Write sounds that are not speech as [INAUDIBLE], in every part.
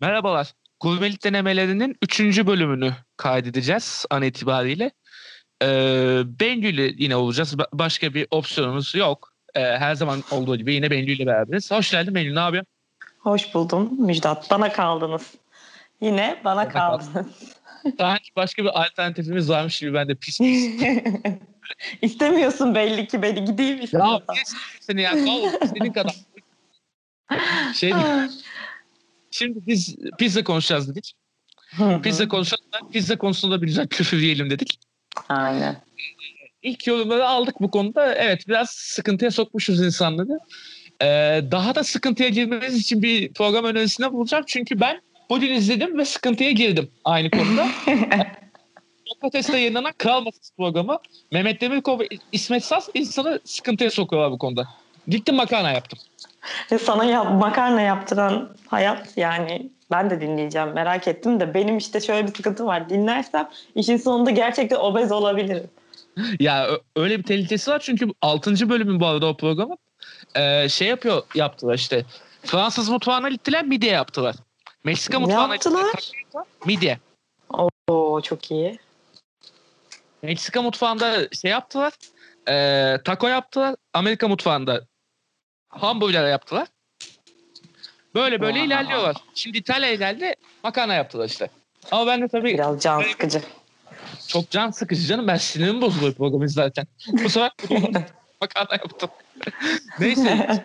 Merhabalar. Gurmelik denemelerinin 3. bölümünü kaydedeceğiz an itibariyle. Ee, Bengü ile yine olacağız. Ba- başka bir opsiyonumuz yok. Ee, her zaman olduğu gibi yine Bengü ile beraberiz. Hoş geldin Bengü. Ne yapıyorsun? Hoş buldum Müjdat. Bana kaldınız. Yine bana Bana kaldınız. [LAUGHS] Sanki başka bir alternatifimiz varmış gibi ben de pis pis. [LAUGHS] İstemiyorsun belli ki beni gideyim ya istiyorsan. niye seni ya? Ol. Senin kadar. [LAUGHS] Şey. Şimdi biz pizza konuşacağız dedik. Pizza konuşalım. Pizza konusunda bir güzel küfür diyelim dedik. Aynen. İlk yorumları aldık bu konuda. Evet biraz sıkıntıya sokmuşuz insanları. Ee, daha da sıkıntıya girmemiz için bir program önerisinde bulacağım. Çünkü ben bugün izledim ve sıkıntıya girdim aynı konuda. [LAUGHS] Sokrates'te yayınlanan Kral Masası programı. Mehmet Demirkol ve İsmet Saz insanı sıkıntıya sokuyorlar bu konuda. Gittim makarna yaptım. [LAUGHS] Ve Sana yap, makarna yaptıran hayat yani ben de dinleyeceğim merak ettim de benim işte şöyle bir sıkıntı var. Dinlersem işin sonunda gerçekten obez olabilirim. [LAUGHS] Ya öyle bir tehlikesi var çünkü 6. bölümün bu arada o programın Ee, şey yapıyor yaptılar işte. Fransız mutfağına gittiler midye yaptılar. Meksika mutfağına yaptılar? gittiler, midye. Oo çok iyi. Meksika mutfağında şey yaptılar. E, taco yaptılar. Amerika mutfağında hamburger yaptılar. Böyle böyle Wow. ilerliyorlar. Şimdi İtalya'ya geldi makarna yaptılar işte. Ama ben de tabii Biraz can sıkıcı. çok can sıkıcı canım. Ben sinirim bozuluyor programı izlerken. Bu sefer [LAUGHS] makarna yaptım. Neyse. işte,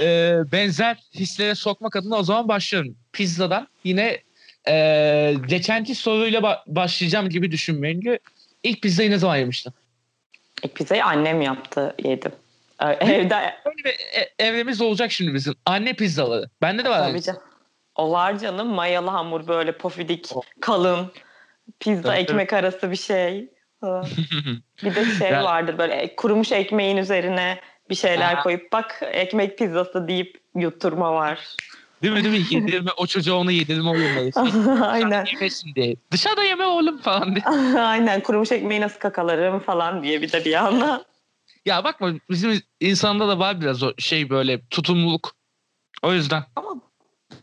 [LAUGHS] e, benzer hislere sokmak adına o zaman başlıyorum. Pizzadan yine e, geçenki soruyla ba- başlayacağım gibi düşünmeyin. İlk pizzayı ne zaman yemiştin? İlk pizzayı annem yaptı yedim. Evde Böyle bir e- evremiz olacak şimdi bizim. Anne pizzaları. Bende de var. Tabii canım. O var canım mayalı hamur böyle pofidik, Oh. kalın, pizza Tabii, ekmek arası bir şey. Ha. [LAUGHS] Bir de şey Ya- vardır böyle e, kurumuş ekmeğin üzerine bir şeyler Aha. koyup bak ekmek pizzası deyip yutturma var. değil mi değil mi? Yedirme o çocuğa onu yedirme oyunları. [LAUGHS] Aynen. Yemesin diye. Dışarıda yeme oğlum falan diye. [LAUGHS] Aynen kurumuş ekmeği nasıl kakalarım falan diye bir de bir yandan. Ya bakma bizim insanda da var biraz o şey böyle tutumluluk. O yüzden. Ama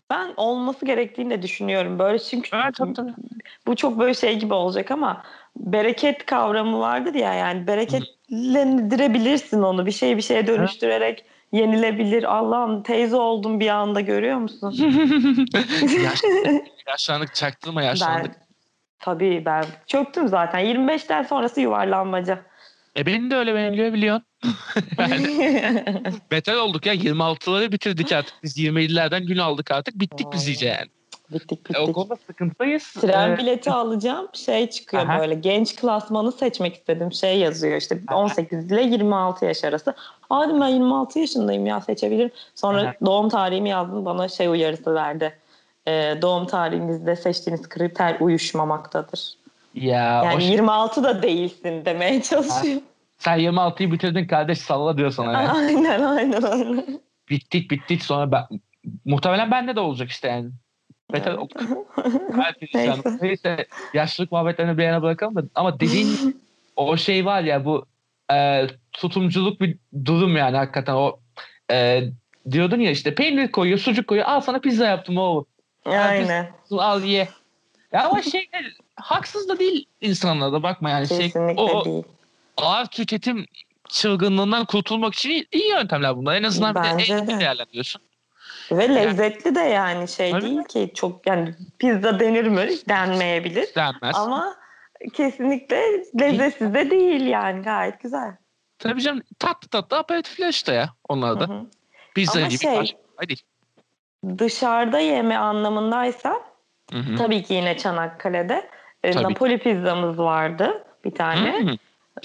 ben olması gerektiğini de düşünüyorum. Böyle çünkü Evet tabii tabii. bu çok böyle şey gibi olacak ama bereket kavramı vardır ya yani bereketlendirebilirsin onu bir şey bir şeye dönüştürerek yenilebilir. Allah'ım teyze oldum bir anda görüyor musun? [LAUGHS] Yaş, yaşlandık çaktırma ben yaşlandık. tabii ben çöktüm zaten 25'ten sonrası yuvarlanmaca. E benim de öyle benimle biliyorsun. [LAUGHS] Beter [LAUGHS] olduk ya 26'ları bitirdik artık. Biz 27'lerden gün aldık artık. Bittik biz iyice yani. bittik E, o bittik. konuda sıkıntıdayız. Tren E, bileti alacağım. Şey çıkıyor Aha. böyle genç klasmanı seçmek istedim. Şey yazıyor işte Aha. 18 ile 26 yaş arası. Dedim ben 26 yaşındayım ya seçebilirim. Sonra Aha. doğum tarihimi yazdım bana şey uyarısı verdi. Ee, doğum tarihinizde seçtiğiniz kriter uyuşmamaktadır. Ya Yani şey- 26 da değilsin demeye çalışıyor. sen 26'yı bitirdin kardeş salla diyor sana yani. aynen [LAUGHS] aynen aynen. bittik bittik sonra ben, muhtemelen bende de olacak işte yani. Beter. [LAUGHS] Herkes Neyse. Neyse. Yaşlılık muhabbetlerini bir yana bırakalım da ama dediğin [LAUGHS] o şey var ya bu e, tutumculuk bir durum yani hakikaten o e, diyordun ya işte peynir koyuyor sucuk koyuyor al sana pizza yaptım oğlum aynen. al ye. Ya ama şey haksız da değil insanlara da bakma yani şey Kesinlikle o değil. ağır tüketim çılgınlığından kurtulmak için iyi, iyi yöntemler bunlar. En azından bir de Bence eğitim de. değerlendiriyorsun. Ve lezzetli de yani şey Tabii. değil ki çok yani pizza denir mi denmeyebilir. Denmez. Ama kesinlikle lezzetsiz de değil yani gayet güzel. Tabii canım tatlı tatlı aperatifler işte ya onlar da. Pizza Ama gibi. şey- Hadi. Dışarıda yeme anlamındaysa Hı hı. tabii ki yine Çanakkale'de e, Tabii. Napoli pizzamız vardı bir tane. Hı hı.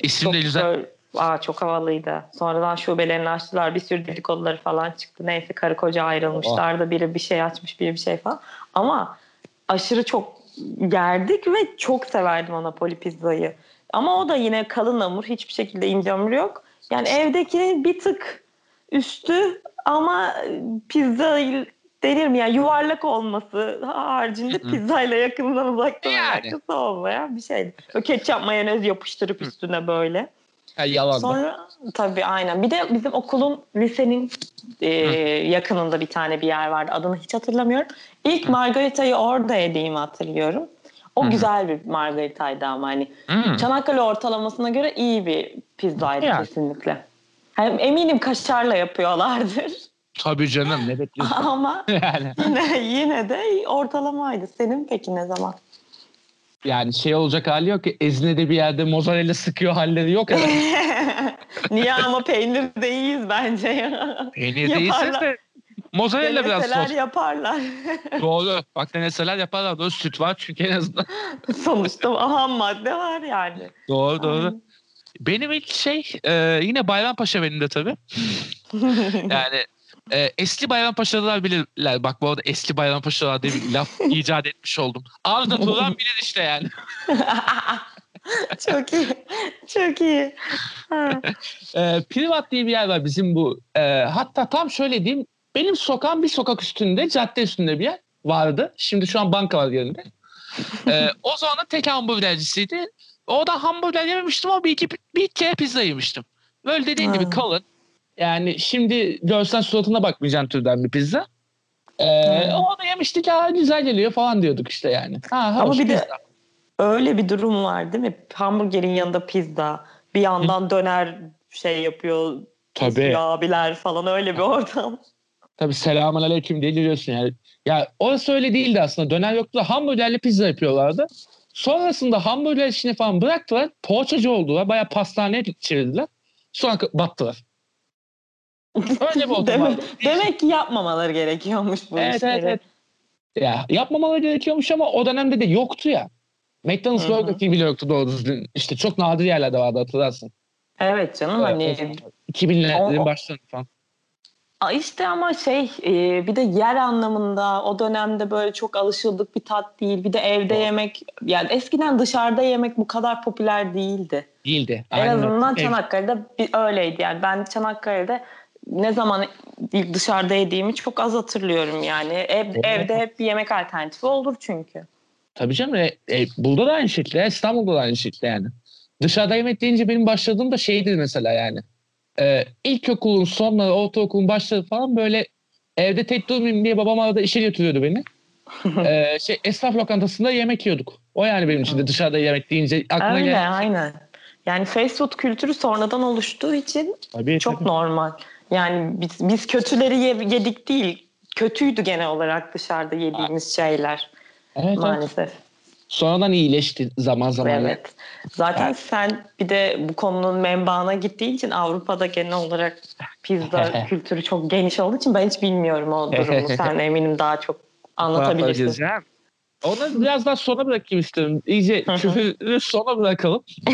İsim Çok de güzel. böyle- Aa, çok havalıydı. Sonradan şubelerini açtılar. Bir sürü dedikoduları falan çıktı. Neyse karı koca ayrılmışlardı. Biri bir şey açmış, biri bir şey falan. Ama aşırı çok gerdik ve çok severdim o Napoli pizzayı. Ama o da yine kalın hamur. Hiçbir şekilde ince hamur yok. Yani evdekinin bir tık üstü ama pizza denir mi? Yani yuvarlak olması haricinde Hı hı. pizzayla yakından uzaktan Yani. alakası olmayan bir şey. Böyle ketçap mayonez yapıştırıp üstüne böyle. Ha, yalan. Sonra tabii aynen. Bir de bizim okulun lisenin e, yakınında bir tane bir yer vardı. Adını hiç hatırlamıyorum. İlk margaritayı orada yediğimi hatırlıyorum. O Hı. güzel bir margaritaydı ama hani Hmm. Çanakkale ortalamasına göre iyi bir pizzaydı Yani. kesinlikle. Hem eminim kaşarla yapıyorlardır. Tabii canım ne [LAUGHS] bekliyorsun? ama [LAUGHS] yani, yine yine de ortalamaydı. Senin peki ne zaman? yani şey olacak hali yok ki Ezne'de bir yerde mozzarella sıkıyor halleri yok. Evet. [LAUGHS] Niye ama peynir de iyiyiz bence ya. Peynir değilse de mozzarella biraz sos. yaparlar. Doğru. Bak deneseler yaparlar. Doğru süt var çünkü en azından. Sonuçta ham madde var yani. Doğru doğru. Aynen. Benim ilk şey e, yine Bayrampaşa benim de tabii. Yani e, eski Bayrampaşalılar bilirler. Bak bu arada eski Bayrampaşalılar diye bir laf [LAUGHS] icat etmiş oldum. Arda Turan bilir işte yani. [LAUGHS] çok iyi. Çok iyi. E, Privat diye bir yer var bizim bu. E, hatta tam şöyle diyeyim. Benim sokağım bir sokak üstünde, cadde üstünde bir yer vardı. Şimdi şu an banka var yerinde. E, [LAUGHS] o zaman da tek hamburgercisiydi. Orada hamburger yememiştim ama bir iki, bir kere pizza yemiştim. Böyle dediğin gibi kalın. Yani şimdi görsen suratına bakmayacaksın türden bir pizza. Ee, o da yemiştik ha güzel geliyor falan diyorduk işte yani. Ha, Ama bir de- pizza. Öyle bir durum var değil mi? Hamburgerin yanında pizza. Bir yandan döner şey yapıyor. Tabii. abiler falan öyle bir ortam. Tabii selamun aleyküm diye giriyorsun yani. Ya orası öyle değildi aslında. Döner yoktu da hamburgerli pizza yapıyorlardı. Sonrasında hamburger işini falan bıraktılar. Poğaçacı oldular. Bayağı pastaneye çevirdiler. Sonra battılar. [LAUGHS] Öyle bir ortam Demek, ki yapmamaları gerekiyormuş bu Evet işleri. evet evet. Ya yapmamaları gerekiyormuş ama o dönemde de yoktu ya. McDonald's Hı hı. Burger King bile yoktu doğru düzgün. İşte çok nadir yerlerde vardı hatırlarsın. Evet canım hani Evet, 2000'lerin O- başlarında falan. Aa, işte ama şey e, bir de yer anlamında o dönemde böyle çok alışıldık bir tat değil. Bir de evde Doğru. yemek yani eskiden dışarıda yemek bu kadar popüler değildi. Değildi. En Aynen. azından Çanakkale'de bir öyleydi yani. Ben Çanakkale'de ne zaman dışarıda yediğimi çok az hatırlıyorum yani. Ev, evde hep bir yemek alternatifi olur çünkü. Tabii canım. E, e, burada da aynı şekilde. İstanbul'da da aynı şekilde yani. Dışarıda yemek deyince benim başladığım da şeydir mesela yani. E, ilkokulun sonları, ortaokulun başları falan böyle evde tek durmayayım diye babam arada işe götürüyordu beni. [LAUGHS] e, şey esnaf lokantasında yemek yiyorduk. O yani benim için de dışarıda yemek deyince aklına Öyle gelen. aynen. Yani fast food kültürü sonradan oluştuğu için Tabii, çok tabii. normal. Yani biz, biz kötüleri ye- yedik değil. Kötüydü genel olarak dışarıda yediğimiz şeyler Evet, evet. maalesef. Sonradan iyileşti zaman zaman. Evet. Zaten sen bir de bu konunun menbaına gittiğin için Avrupa'da genel olarak pizza [LAUGHS] kültürü çok geniş olduğu için ben hiç bilmiyorum o durumu. [LAUGHS] Sen eminim daha çok anlatabilirsin. Onu biraz daha sona bırakayım istiyorum. İyice küfürü sona bırakalım. [LAUGHS]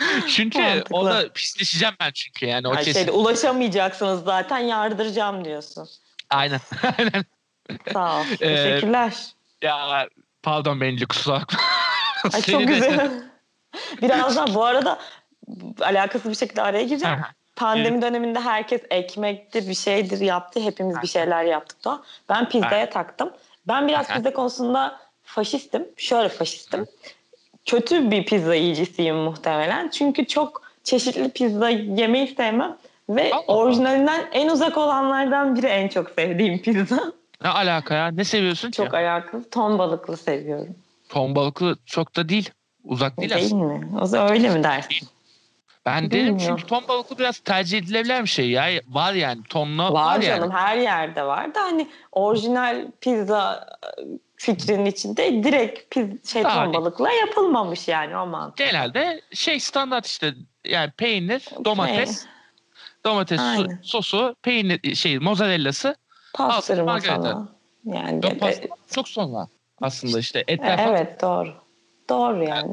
[LAUGHS] çünkü Mantıklı. ona pisleşeceğim ben çünkü yani o Ay kesin. şeyde, ulaşamayacaksınız zaten yardıracağım diyorsun. Aynen. [LAUGHS] Aynen. Sağ ol. [LAUGHS] Ee, Teşekkürler. Ya pardon bence kusura bakma. Ay çok de- güzel. Birazdan bu arada alakasız bir şekilde araya gireceğim. Pandemi döneminde herkes ekmektir bir şeydir yaptı. Hepimiz bir şeyler yaptık da. Ben pizzaya taktım. Ben biraz pizza konusunda faşistim. Şöyle faşistim. Kötü bir pizza yiyicisiyim muhtemelen. Çünkü çok çeşitli pizza yemeyi sevmem. Ve Allah orijinalinden en uzak olanlardan biri en çok sevdiğim pizza. Ne alaka ya? Ne seviyorsun ki? Çok alakalı. Ton balıklı seviyorum. Ton balıklı çok da değil. Uzak değil, Değil aslında. mi? O zaman öyle mi dersin? Ben derim Bilmiyorum. çünkü ton balıklı biraz tercih edilebilen bir şey ya. Var yani tonla var, Var yani. canım her yerde var da hani orijinal pizza fikrinin içinde direkt piz, şey ton balıkla yapılmamış yani o mantık. Genelde şey standart işte yani peynir, domates, domates su- sosu, peynir şey mozzarellası. Pastırma falan. Yani Yok, de- pasta çok sonra aslında işte etler falan. evet doğru. Doğru yani.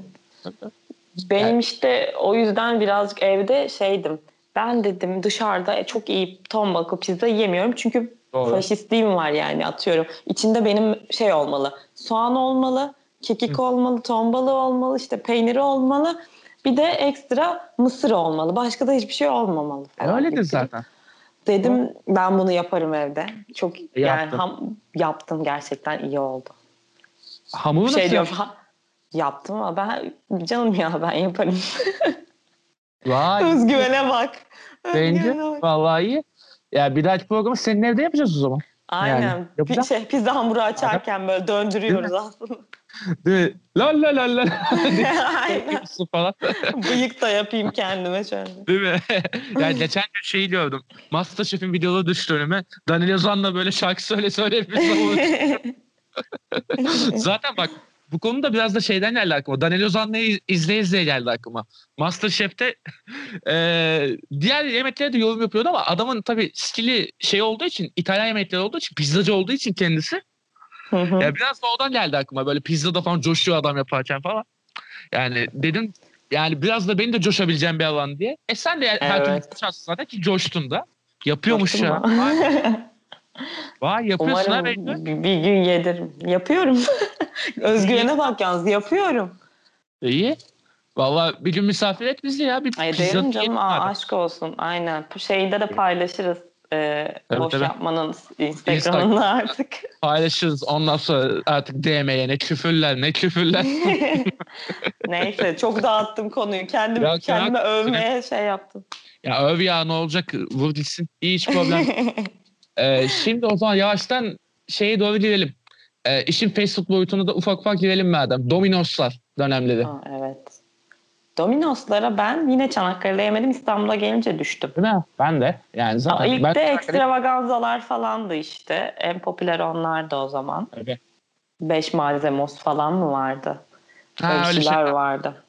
Benim işte o yüzden birazcık evde şeydim. Ben dedim dışarıda çok iyi ton balıklı pizza yemiyorum. Çünkü Doğru. faşistliğim var yani atıyorum. İçinde benim şey olmalı. Soğan olmalı, kekik olmalı, ton balığı olmalı, işte peyniri olmalı. Bir de ekstra mısır olmalı. Başka da hiçbir şey olmamalı. falan Öyledir zaten. Dedim ben bunu yaparım evde. Çok yani Yaptın. ham, yaptım gerçekten iyi oldu. Hamuru şey nasıl diyorum ha, yaptım ama ben canım ya ben yaparım. Vay. [LAUGHS] Özgüvene bak. Bence Özgüvene bak. vallahi iyi. Ya bir dahaki programı senin evde yapacağız o zaman. Aynen. Yani yapacağım. şey, pizza hamuru açarken böyle döndürüyoruz aslında. Değil mi? La la la la. [LAUGHS] Su falan. [LAUGHS] Bıyık da yapayım kendime şöyle. Değil mi? [LAUGHS] yani geçen gün şeyi gördüm. Masterchef'in videoları düştü önüme. Daniel Ozan'la böyle şarkı söyle söyle bir. Zaten bak bu konuda biraz da şeyden geldi aklıma. Daniel Ozan'la iz- izle izleye geldi aklıma. Masterchef'te [LAUGHS] eee diğer yemeklere de yorum yapıyordu ama adamın tabii stili şey olduğu için İtalyan yemekleri olduğu için pizzacı olduğu için kendisi Hı hı. ya biraz da oradan geldi aklıma. Böyle pizzada falan coşuyor adam yaparken falan. Yani dedim yani biraz da beni de coşabileceğim bir alan diye. E sen de her türlü Evet. coşarsın zaten ki coştun da. Yapıyormuş Yaptım ya. [LAUGHS] Vay, yapıyorsun ha Umarım belki. bir, bir gün yedirim. Yapıyorum. [LAUGHS] Özgüvene bak yalnız yapıyorum. İyi. Valla bir gün misafir et bizi ya. Bir Ay pizza derim yiyelim canım aa, madem. aşk olsun. Aynen. Bu şeyde de paylaşırız. Ee, Tabii, boş tabii. yapmanın Instagram'ında artık. [LAUGHS] Paylaşırız. Ondan sonra artık DM'ye ne küfürler ne küfürler. [LAUGHS] Neyse çok dağıttım konuyu. Kendim, Ya, kendime ya. övmeye şey yaptım. ya öv ya ne olacak vur gitsin. İyi hiç problem. Ee, şimdi o zaman yavaştan şeye doğru girelim. Ee, işin Facebook boyutuna da ufak ufak girelim madem. Domino'slar dönemleri. Aa, evet. Domino'slara ben yine Çanakkale'de yemedim. İstanbul'a gelince düştüm. Değil mi? Ben de. Yani zaten ilk ben de ekstravaganzalar falandı işte. En popüler onlardı o zaman. Evet. Beş malzemos falan mı vardı? Ha, Öyle öyle şeyler şey. vardı.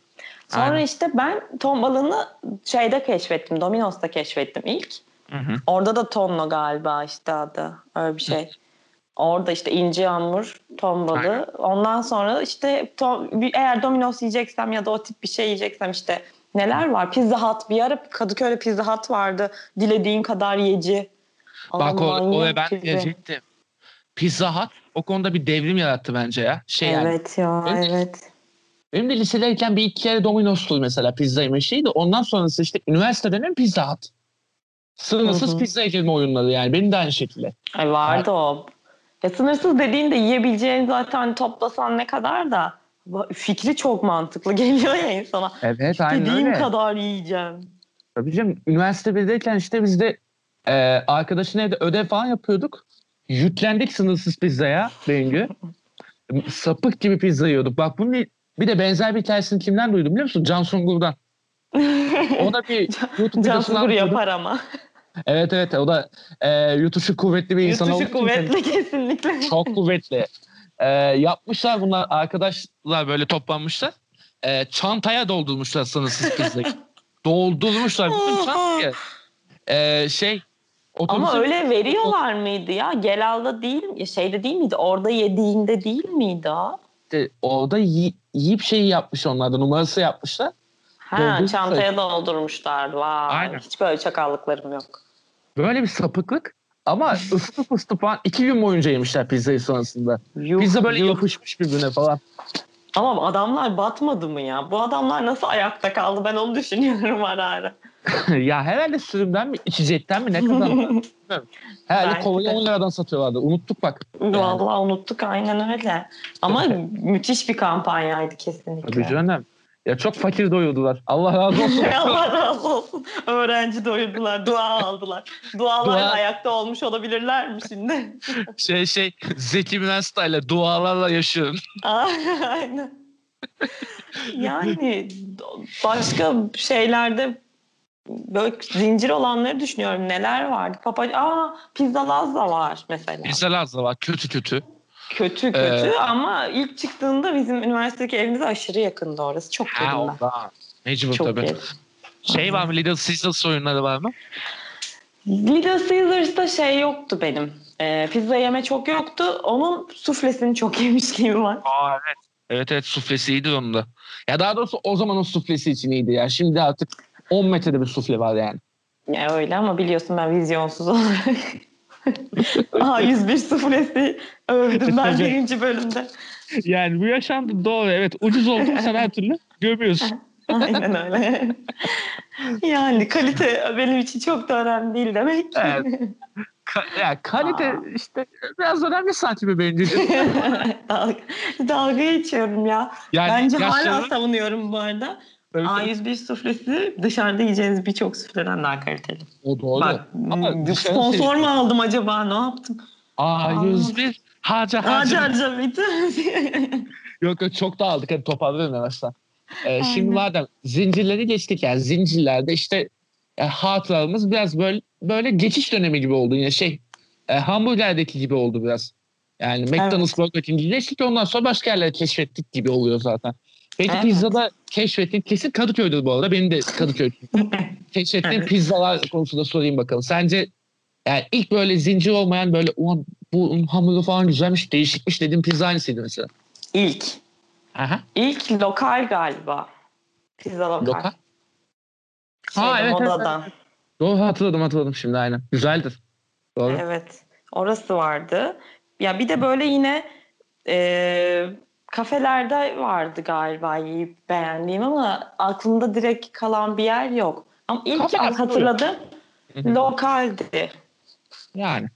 Sonra Aynen. işte ben ton balığını şeyde keşfettim. Domino's'ta keşfettim ilk. Hı hı. Orada da tonlo galiba işte adı. Öyle bir şey. Orada işte inci hamur, ton balığı. Aynen. Ondan sonra işte ton, eğer Domino's yiyeceksem ya da o tip bir şey yiyeceksem işte neler var? Pizza Hut. Bir ara Kadıköy'de Pizza Hut vardı. Dilediğin kadar yeci. Bak o, manyak ben gibi. gelecektim. Pizza Hut o konuda bir devrim yarattı bence ya. Şey yani. Evet ya Evet. evet. Benim de lisedeyken bir iki kere Domino's'tu mesela pizza yeme şeydi. Ondan sonrası işte üniversite dönemi Pizza Hut. Sınırsız Hı hı. pizza yeme oyunları yani. Benim de aynı şekilde. Ay vardı o. Ya sınırsız dediğin de yiyebileceğin zaten toplasan ne kadar da bu- fikri çok mantıklı [LAUGHS] geliyor ya insana. Evet Dediğim kadar yiyeceğim. Tabii canım. Üniversite birdeyken işte biz de e, arkadaşın evde ödev falan yapıyorduk. Yüklendik sınırsız pizzaya Bengü. [LAUGHS] Sapık gibi pizza yiyorduk. Bak bunun bir- bir de benzer bir hikayesini kimden duydum biliyor musun? Can Sungur'dan. [LAUGHS] O da bir YouTube Can Sungur yapar ama. Evet evet o da e, yutuşu kuvvetli bir insan olduğu Yutuşu kuvvetli [LAUGHS] kesinlikle. Çok kuvvetli. E, yapmışlar bunlar arkadaşlar böyle toplanmışlar. E, çantaya doldurmuşlar sınırsız pizzayı. [LAUGHS] Doldurmuşlar bütün çantaya. E, şey Ama otobüsün- öyle veriyorlar mıydı ya? Gelal'da değil mi? Şeyde değil miydi? Orada yediğinde değil miydi o? işte orada yi- yiyip şeyi yapmış onlar da numarası yapmışlar. Ha Doldurmuşlar. çantaya doldurmuşlar. Vay. Aynen. Hiç böyle çakallıklarım yok. Böyle bir sapıklık ama [LAUGHS] ısıtıp ısıtıp falan iki gün boyunca yemişler pizzayı sonrasında. Yuh, Pizza böyle yuh. yapışmış birbirine falan. Ama adamlar batmadı mı ya? Bu adamlar nasıl ayakta kaldı? Ben onu düşünüyorum ara ara. [LAUGHS] ya herhalde sürümden mi içecekten mi ne kadar. [LAUGHS] Herhalde Belki kolayı de. 10 liradan satıyorlardı. Unuttuk bak. Yani. Vallahi unuttuk aynen öyle. Ama müthiş bir kampanyaydı kesinlikle. Tabii canım. Ya çok fakir doyurdular. Allah razı olsun. [LAUGHS] Allah razı olsun. Öğrenci doyurdular, dua aldılar. Dualarla Dua- ayakta olmuş olabilirler mi şimdi? [LAUGHS] şey şey Zeki Mürenstay'la dualarla yaşıyorum. [LAUGHS] Aynen. Yani başka şeylerde böyle zincir olanları düşünüyorum. Neler vardı? Papa, aa Pizza Lazda var mesela. Pizza Lazda var kötü kötü. Kötü kötü Ee, ama ilk çıktığında bizim üniversitedeki evimize aşırı yakındı orası. Çok orada. Mecbur Çok tabii. yedim. Şey var mı Little Caesars oyunları var mı? Little Caesars'ta şey yoktu benim. Ee, pizza yeme çok yoktu. Onun suflesini çok [LAUGHS] yemişliğim var. Aa evet. Evet evet suflesi iyiydi onun da. Ya daha doğrusu o zamanın suflesi için iyiydi ya. Şimdi artık 10 metrede bir sufle var yani. Ya öyle ama biliyorsun ben vizyonsuz olarak. [LAUGHS] A101 suflesi övdüm ben birinci bölümde. Yani bu yaşandı doğru evet. Ucuz oldu sen her türlü gömüyorsun. [LAUGHS] Aynen öyle. yani kalite benim için çok da önemli değil demek. Evet. Ka- ya kalite Aa. işte biraz önemli sanki bir bence. dalga, dalga geçiyorum ya. Yani Bence hala yaşların- savunuyorum bu arada. Tabii, tabii. A101 suflesi dışarıda yiyeceğiniz birçok sufleden daha kaliteli. O doğru. Bak Ama m, dışarı sponsor mu aldım acaba ne yaptım? A101 harca Harca harca. harca. [LAUGHS] Yok yok çok da aldık. Hadi toparlayalım yavaştan. Ee, şimdi madem zincirleri geçtik yani zincirlerde işte e, hatıralarımız biraz böyle böyle geçiş dönemi gibi oldu yine şey e, hamburgerdeki gibi oldu biraz. Yani McDonald's Burger King'i geçtik ondan sonra başka yerleri keşfettik gibi oluyor zaten. Peki Evet. pizzada keşfettiğin kesin Kadıköy'dür bu arada. Benim de Kadıköy. [LAUGHS] Keşfettiğin Evet. pizzalar konusunda sorayım bakalım. Sence yani ilk böyle zincir olmayan böyle bu hamuru falan güzelmiş değişikmiş dediğin pizza hangisiydi mesela? İlk. Aha. İlk lokal galiba. Pizza lokal. Lokal. Ha, evet, evet, modadan. Doğru hatırladım hatırladım şimdi aynen. Güzeldir. Doğru. Evet. Orası vardı. Ya bir de böyle yine e, kafelerde vardı galiba yiyip beğendiğim ama aklımda direkt kalan bir yer yok. Ama ilk Kafe hatırladım lokaldi. Yani.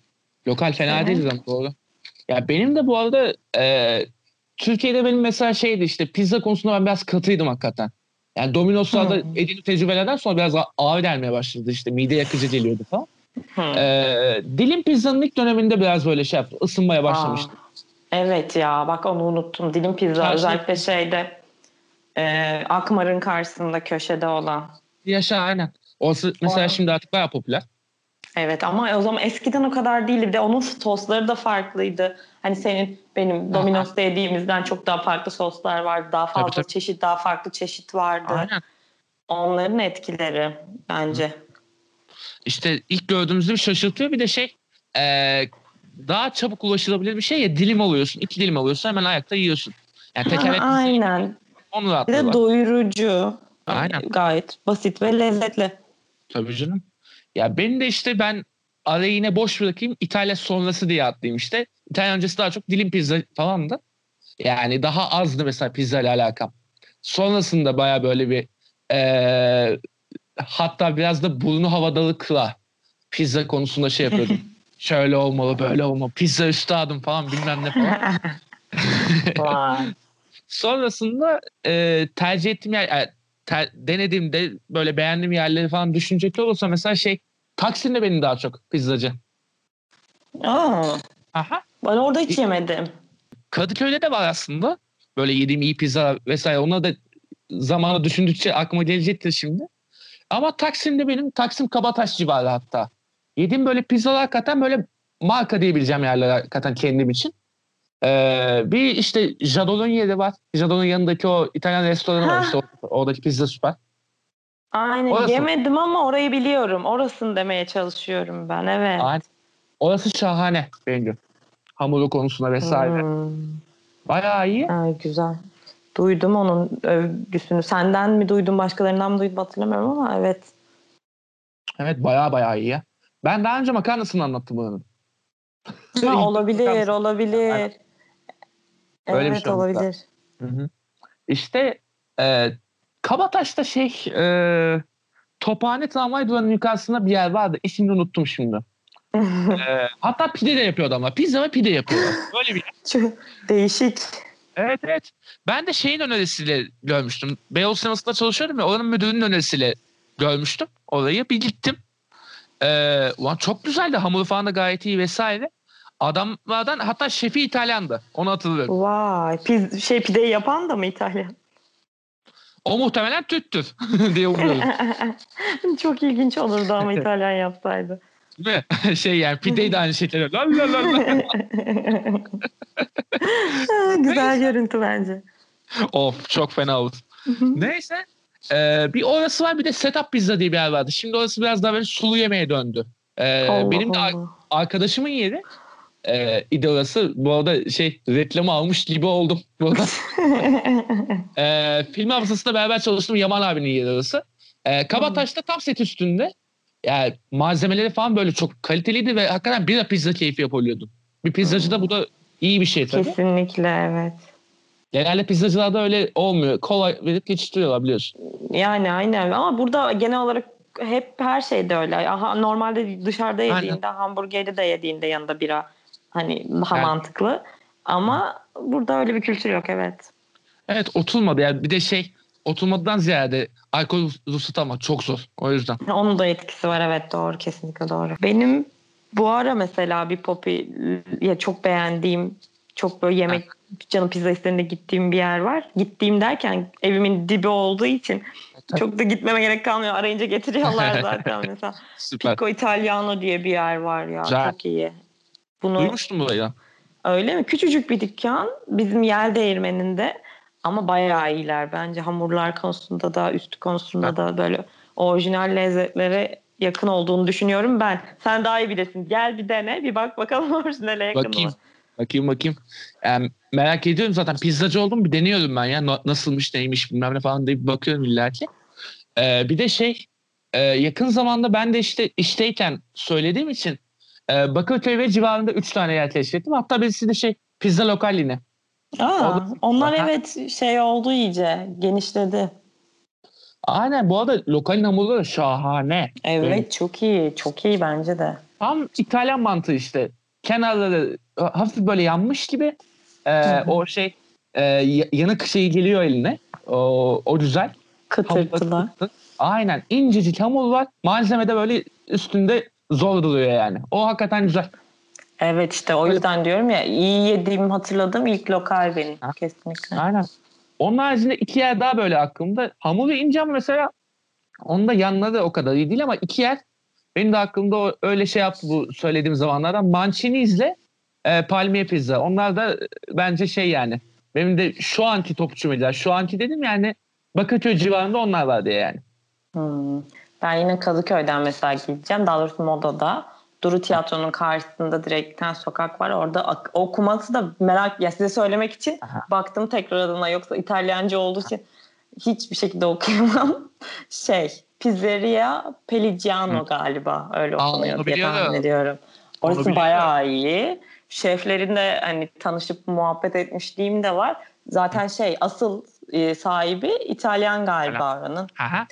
Lokal fena Evet. değil ama doğru. Ya benim de bu arada e, Türkiye'de benim mesela şeydi işte pizza konusunda ben biraz katıydım hakikaten. Yani Domino's'larda Hı. edindiğim tecrübelerden sonra biraz ağır gelmeye başladı işte mide yakıcı geliyordu falan. Hı. E, dilim pizzanın ilk döneminde biraz böyle şey yaptı. ısınmaya başlamıştı. Aa, evet ya bak onu unuttum. Dilim pizza Karşı- özellikle şeyde e, Akmar'ın karşısında köşede olan. Yaşa aynen. Orası mesela Aa. şimdi artık bayağı popüler. Evet ama o zaman eskiden o kadar değildi. Bir de onun sosları da farklıydı. Hani senin benim Domino's'ta yediğimizden çok daha farklı soslar vardı. Daha fazla tabii. çeşit, daha farklı çeşit vardı. Aynen. Onların etkileri bence. İşte ilk gördüğümüzde bir şaşırtıyor. Bir de şey e, daha çabuk ulaşılabilir bir şey ya dilim alıyorsun. iki dilim alıyorsun hemen ayakta yiyorsun. Yani tekerlekli aynen. onu Bir rahatlığı de doyurucu. Aynen. Gayet basit ve lezzetli. Tabii canım. Ya benim de işte ben arayı yine boş bırakayım İtalya sonrası diye atlayayım işte. İtalyan öncesi daha çok dilim pizza falan da. Yani daha azdı mesela pizza ile alakam. Sonrasında baya böyle bir eee, hatta biraz da burnu havadalıkla pizza konusunda şey yapıyordum. [LAUGHS] Şöyle olmalı böyle olmalı pizza üstadım falan bilmem ne falan. [LAUGHS] Sonrasında e, tercih ettiğim yer, e, ter- denediğimde böyle beğendiğim yerleri falan düşünecek olursa mesela şey Taksim'de benim daha çok pizzacı. Aa, Aha. ben orada hiç yemedim. Kadıköy'de de var aslında. Böyle yediğim iyi pizza vesaire. Ona da zamanı düşündükçe aklıma gelecektir şimdi. Ama Taksim'de benim Taksim Kabataş civarı hatta. Yediğim böyle pizzalar hakikaten böyle marka diyebileceğim yerler hakikaten kendim için. Ee, bir işte Jadon'un yeri var. Jadon'un yanındaki o İtalyan restoranı var işte. or- Oradaki pizza süper. Aynen Orası. yemedim ama orayı biliyorum. Orasını demeye çalışıyorum ben evet. Aynen. Orası şahane bence. Hamuru konusunda vesaire. Hmm. Bayağı iyi. Ay, güzel. Duydum onun övgüsünü. Senden mi duydum, başkalarından mı duydum hatırlamıyorum ama evet. Evet bayağı bayağı iyi. Ben daha önce makarnasını anlattım buranın. Ha, [LAUGHS] olabilir, olabilir. Aynen. Öyle bir evet şey olmuş olabilir. Hı hı. İşte e, Kabataş'ta şey e, Tophane tramvay duranın yukarısında bir yer vardı. İsmini unuttum şimdi. [LAUGHS] E, hatta pide de yapıyor adamlar. Pizza ve pide yapıyorlar. Böyle bir yer. [LAUGHS] Çok değişik. Evet evet. Ben de şeyin önerisiyle görmüştüm. Beyoğlu sinemasında çalışıyordum ya. Oranın müdürünün önerisiyle görmüştüm. Orayı bir gittim. Ee, ulan çok güzeldi. Hamuru falan da gayet iyi vesaire. Adamlardan hatta şefi İtalyandı. Onu hatırlıyorum. Vay. Piz, şey pideyi yapan da mı İtalyan? O muhtemelen Türktür [LAUGHS] diye umuyorum. [LAUGHS] Çok ilginç olurdu ama İtalyan yapsaydı. Değil mi? [LAUGHS] şey yani pideyi de aynı şekilde. La la la la. Güzel görüntü bence. of çok fena olur. Neyse. Ee, bir orası var bir de setup pizza diye bir yer vardı. Şimdi orası biraz daha böyle sulu yemeğe döndü. Ee, Allah benim de Allah. arkadaşımın yeri e, idi orası. Bu arada şey reklamı almış gibi oldum. Bu arada. e, film hafızasında beraber çalıştığım Yaman abinin orası. E, Kabataş'ta tam set üstünde. Yani malzemeleri falan böyle çok kaliteliydi ve hakikaten bir pizza keyfi yapılıyordu. Bir pizzacıda bu da iyi bir şey tabii. Kesinlikle evet. Genelde pizzacılarda öyle olmuyor. Kolay verip geçiştiriyorlar biliyorsun. Yani aynen ama burada genel olarak hep her şeyde öyle. Aha, normalde dışarıda Aynen. yediğinde, hamburgeri de yediğinde yanında bira hani daha Yani- mantıklı. Ama burada öyle bir kültür yok evet. Evet oturmadı yani bir de şey oturmadan ziyade alkol ruhsatı almak çok zor. O yüzden. [LAUGHS] Onun da etkisi var evet doğru kesinlikle doğru. Benim bu ara mesela bir popi ya çok beğendiğim çok böyle yemek canım pizza istediğinde gittiğim bir yer var. Gittiğim derken evimin dibi olduğu için Tabii. çok da gitmeme gerek kalmıyor. Arayınca getiriyorlar zaten [LAUGHS] mesela. Süper. Pico Italiano diye bir yer var ya Güzel. çok iyi. Bunu, Duymuştum burayı. Öyle mi? Küçücük bir dükkan bizim yel değirmeninde ama bayağı iyiler bence hamurlar konusunda da üstü konusunda da böyle orijinal lezzetlere yakın olduğunu düşünüyorum ben. Sen daha iyi bilirsin. Gel bir dene bir bak bakalım [LAUGHS] orijinale yakın bakayım. mı? Bakayım bakayım. Yani merak ediyorum zaten pizzacı oldum bir deniyorum ben ya nasılmış neymiş bilmem ne falan diye bakıyorum illaki. Ee, bir de şey e, yakın zamanda ben de işte işteyken söylediğim için e, Bakırköy ve civarında 3 tane yer keşfettim. Hatta birisi de şey pizza lokal yine. Aa, onlar Aha. evet şey oldu iyice genişledi. Aynen bu arada lokal hamurları şahane. Evet Böyle. çok iyi çok iyi bence de. Tam İtalyan mantığı işte. Kenarları hafif böyle yanmış gibi e, o şey e, yanık şey geliyor eline. O, o güzel. Kıtırtılar. Aynen incecik hamur var. Malzeme de böyle üstünde zor duruyor yani. O hakikaten güzel. Evet işte o yüzden diyorum ya iyi yediğimi hatırladım ilk lokal benim ha. kesinlikle. Aynen. Onun haricinde iki yer daha böyle aklımda. Hamuru ince ama mesela onun da yanları o kadar iyi değil ama iki yer benim de aklımda öyle şey yaptı bu söylediğim zamanlardan. Mancini'sle e, Palmiye Pizza. Onlar da e, bence şey yani. Benim de şu anki topçu medya. Şu anki dedim yani Bakırköy civarında onlar var diye yani. Hmm. Ben yine Kadıköy'den mesela gideceğim. Daha doğrusu Moda'da. Duru Tiyatro'nun karşısında direkten sokak var. Orada okuması da merak ya size söylemek için Aha. baktım tekrar adına yoksa İtalyanca olduğu için hiçbir şekilde okuyamam. [LAUGHS] Şey Pizzeria Peligiano Hı. galiba öyle okunuyor diye tahmin ediyorum. Orası bayağı iyi. Şeflerin de hani tanışıp muhabbet etmişliğim de var. Zaten şey asıl e, sahibi İtalyan galiba oranın. Aha.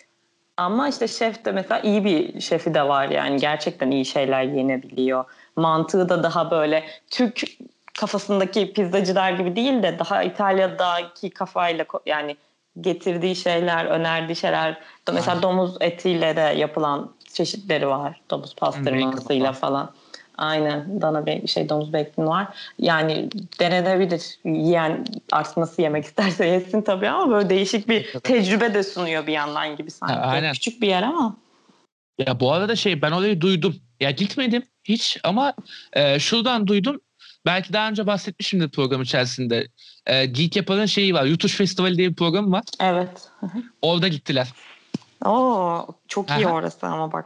Ama işte şef de mesela iyi bir şefi de var yani gerçekten iyi şeyler yenebiliyor. Mantığı da daha böyle Türk kafasındaki pizzacılar gibi değil de daha İtalya'daki kafayla yani getirdiği şeyler, önerdiği şeyler. Mesela domuz etiyle de yapılan çeşitleri var. Domuz pastırmasıyla falan. Aynen dana be şey domuz bacon var. Yani denenebilir. Yiyen artık nasıl yemek isterse yesin tabii ama böyle değişik bir tecrübe de sunuyor bir yandan gibi sanki. aynen. Küçük bir yer ama. Ya bu arada şey ben orayı duydum. Ya gitmedim hiç ama e, şuradan duydum. Belki daha önce bahsetmişimdir program içerisinde. E, Geek Yapar'ın şeyi var. YouTube Festivali diye bir program var. Evet. Orada gittiler. Oo, çok iyi Aha. orası ama bak.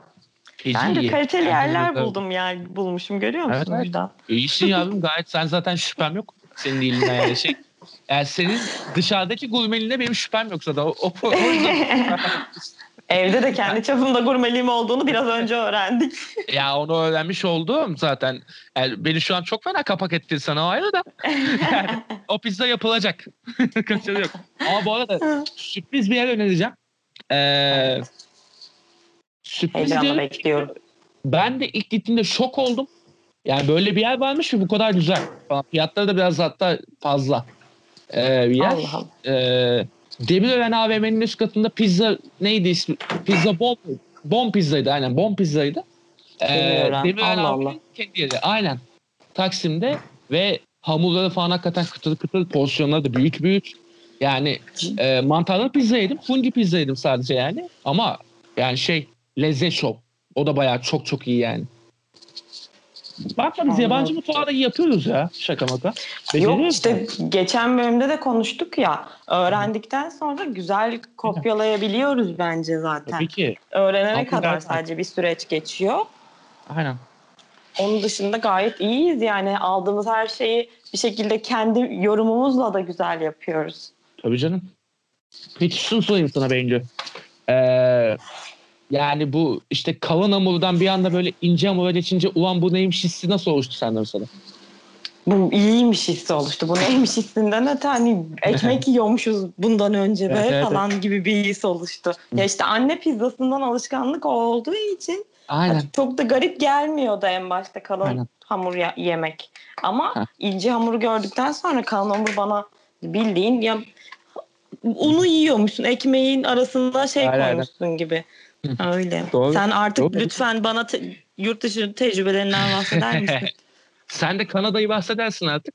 Ben de kaliteli yerler buldum yani bulmuşum görüyor musun evet, Müjdat? Evet. İyisin yavrum [LAUGHS] gayet sen zaten şüphem yok senin iyiliğine yani şey. Yani senin dışarıdaki gurmeliğine benim şüphem yoksa da o, o, [LAUGHS] o Evde de kendi çapımda gurmeliğim olduğunu biraz önce öğrendik. [LAUGHS] ya onu öğrenmiş oldum zaten. Yani beni şu an çok fena kapak ettin sana o ayrı da. Yani, [LAUGHS] o pizza yapılacak. [LAUGHS] Kaçarı yok. Ama bu arada sürpriz bir yer önereceğim. Ee, Sürpriz Heyecanla bekliyorum. Ben de ilk gittiğimde şok oldum. Yani böyle bir yer varmış ve bu kadar güzel. Fiyatları da biraz hatta fazla. Ee, bir yer. Allah Allah. Ee, Demirören AVM'nin üst katında pizza neydi ismi? Pizza Bom, Bom pizzaydı aynen. Bom pizzaydı. Ee, Demirören Allah Allah. kendi yeri. Aynen. Taksim'de ve hamurları falan hakikaten kıtır kıtır porsiyonları da büyük büyük. Yani e, mantarlı pizza yedim. Fungi pizza yedim sadece yani. Ama yani şey Lezzet Shop. O da bayağı çok çok iyi yani. Bakma biz yabancı mutfağı da yapıyoruz ya şaka maka. Yok işte geçen bölümde de konuştuk ya öğrendikten sonra güzel kopyalayabiliyoruz bence zaten. Tabii ki. Öğrenene Altın kadar dersen. sadece bir süreç geçiyor. Aynen. Onun dışında gayet iyiyiz yani aldığımız her şeyi bir şekilde kendi yorumumuzla da güzel yapıyoruz. Tabii canım. Peki şunu sorayım sana Bengü. Ee, yani bu işte kalın hamurdan bir anda böyle ince hamura geçince ulan bu neymiş hissi nasıl oluştu sende mesela? Bu iyiymiş hissi oluştu. Bu neymiş hissinden öte hani ekmek [LAUGHS] yiyormuşuz bundan önce be evet, falan evet. gibi bir his oluştu. Ya işte anne pizzasından alışkanlık olduğu için Aynen. çok da garip gelmiyordu en başta kalın Aynen. hamur yemek. Ama ha. ince hamuru gördükten sonra kalın hamur bana bildiğin ya unu yiyormuşsun. Ekmeğin arasında şey Aynen, koymuşsun gibi. Öyle. [LAUGHS] Doğru. Sen artık Doğru. lütfen bana te- yurt dışı tecrübelerinden bahseder misin? [LAUGHS] Sen de Kanada'yı bahsedersin artık.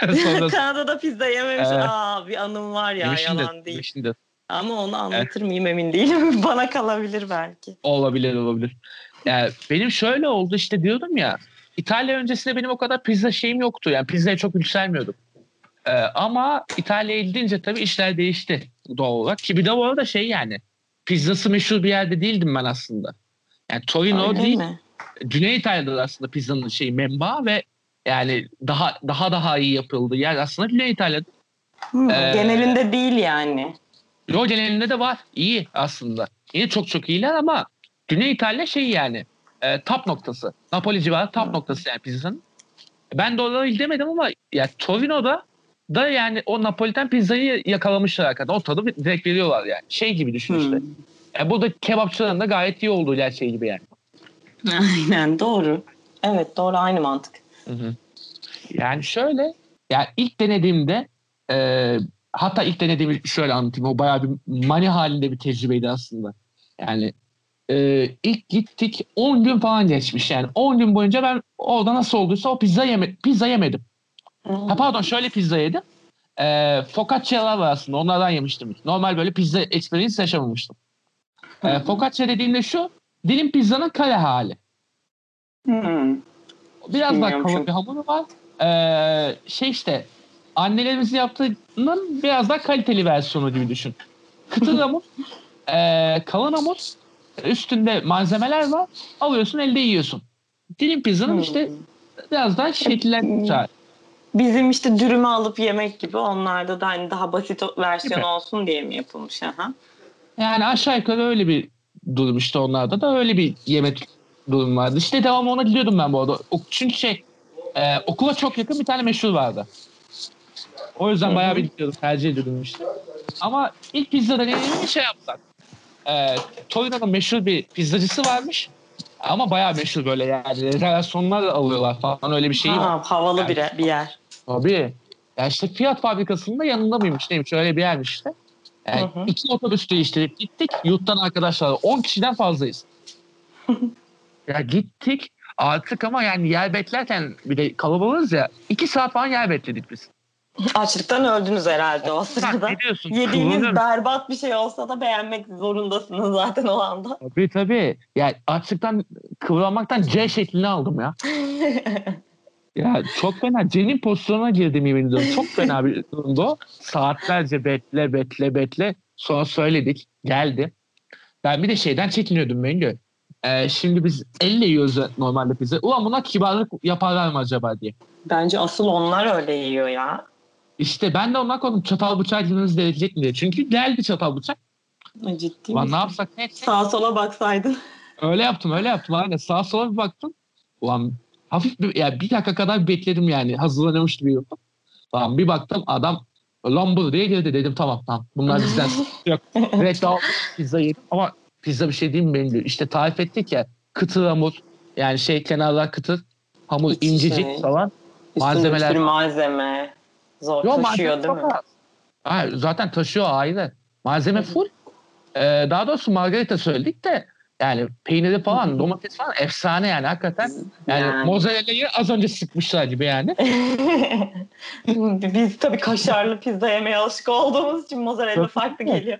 [LAUGHS] Kanada'da pizza yememiş. Evet. Aa bir anım var ya yemişindir, yalan değil. yemişindir. Ama onu anlatır mıyım emin değilim. Bana kalabilir belki. Olabilir olabilir. Yani benim şöyle oldu işte diyordum ya İtalya öncesinde benim o kadar pizza şeyim yoktu. Yani pizzaya çok yükselmiyordum. Ee, ama İtalya'ya gidince tabii işler değişti doğal olarak. Ki bir de bu arada şey yani pizzası meşhur bir yerde değildim ben aslında. Yani Torino Öyle değil. mi? Güney İtalya'da da aslında pizzanın şeyi memba ve yani daha daha daha iyi yapıldığı yer aslında Güney İtalya'da. Hmm, Ee, Genelinde değil yani. Yo genelinde de var. İyi aslında. Yine çok çok iyiler ama Güney İtalya şey yani e, top noktası. Napoli civarı top Hı. noktası yani pizzanın. Ben de oralara gidemedim ama ya Torino'da da yani o Napoliten pizzayı yakalamışlar hakikaten. O tadı direkt veriyorlar yani. Şey gibi düşün işte. Hmm. Yani burada kebapçıların da gayet iyi olduğu yer şey gibi yani. [LAUGHS] Aynen doğru. Evet doğru aynı mantık. Hı hı. Yani şöyle yani ilk denediğimde e, hatta ilk denediğimi şöyle anlatayım. O bayağı bir mani halinde bir tecrübeydi aslında. Yani e, ilk gittik 10 gün falan geçmiş yani. 10 gün boyunca ben orada nasıl olduysa o pizza, yeme pizza yemedim. Ha, pardon şöyle pizza yedim. E, focaccia'lar var aslında onlardan yemiştim. Normal böyle pizza experience yaşamamıştım. E, focaccia dediğimde şu dilim pizzanın kare hali. Hmm. Biraz daha kalın bir hamuru var. Ee, şey işte annelerimizin yaptığının biraz daha kaliteli versiyonu gibi düşün. Kıtır [LAUGHS] hamur, ee, kalın hamur, üstünde malzemeler var. Alıyorsun elde yiyorsun. Dilim pizzanın işte biraz daha şekillenmiş hali. Bizim işte dürümü alıp yemek gibi onlarda da hani daha basit versiyon Gibi. olsun diye mi yapılmış? Aha. Yani aşağı yukarı öyle bir durum işte onlarda da öyle bir yemek durum vardı. İşte devam ona gidiyordum ben bu arada. Çünkü şey e, okula çok yakın bir tane meşhur vardı. O yüzden Hı hı. bayağı bir gidiyordum. Tercih ediyordum işte. Ama ilk pizza deneyimini şey yapsak. E, Torino'nun meşhur bir pizzacısı varmış. Ama bayağı meşhur böyle yani. Rezervasyonlar alıyorlar falan öyle bir şey var. Ha, havalı Yani- bir, bir yer. Tabii. Ya işte Fiat fabrikasının da yanında mıymış neymiş öyle bir yermiş işte. Yani Hı hı. iki otobüs değiştirip gittik. Yurttan arkadaşlar 10 kişiden fazlayız. [LAUGHS] ya gittik artık ama yani yer beklerken bir de kalabalığız ya. iki saat falan yer bekledik biz. Açlıktan öldünüz herhalde o sırada. Ne diyorsun? Yediğiniz berbat bir şey olsa da beğenmek zorundasınız zaten o anda. Tabii tabii. Yani açlıktan kıvranmaktan C şeklini aldım ya. [LAUGHS] Ya çok fena. C'nin pozisyonuna girdim yemin ediyorum. Çok fena bir durumdu. Saatlerce bekle bekle bekle. Sonra söyledik. Geldi. Ben bir de şeyden çekiniyordum Bengü. Ee, şimdi biz elle yiyoruz normalde pizza. Ulan buna kibarlık yaparlar mı acaba diye. Bence asıl onlar öyle yiyor ya. İşte ben de ondan korktum çatal bıçağı girmemiz gerekecek mi diye. Çünkü geldi çatal bıçak. Ciddi Ulan misin? ne yapsak ne etsek? Sağa sola baksaydın. Öyle yaptım öyle yaptım. Aynen sağa sola bir baktım. Ulan hafif bir, yani bir dakika kadar bekledim yani hazırlanıyormuş gibi. Ulan bir baktım adam lambur diye girdi dedim tamam tamam bunlar bizden [LAUGHS] yok. Evet daha pizza yedim ama pizza bir şey değil mi benim. İşte tarif ettik ya kıtır hamur yani şey kenarlar kıtır hamur Hiç incecik şey. falan. Üstünde Malzemeler- bir malzeme. Zor Yok taşıyor değil mi? çok az. Ha, zaten taşıyor ayrı. Malzeme full. Ee, daha doğrusu margarita söyledik de yani peyniri falan domates falan efsane yani hakikaten. Yani, Yani. mozzarella'yı az önce sıkmışlar gibi yani. [LAUGHS] Biz tabii kaşarlı pizza yemeye alışık olduğumuz için mozzarella farklı geliyor.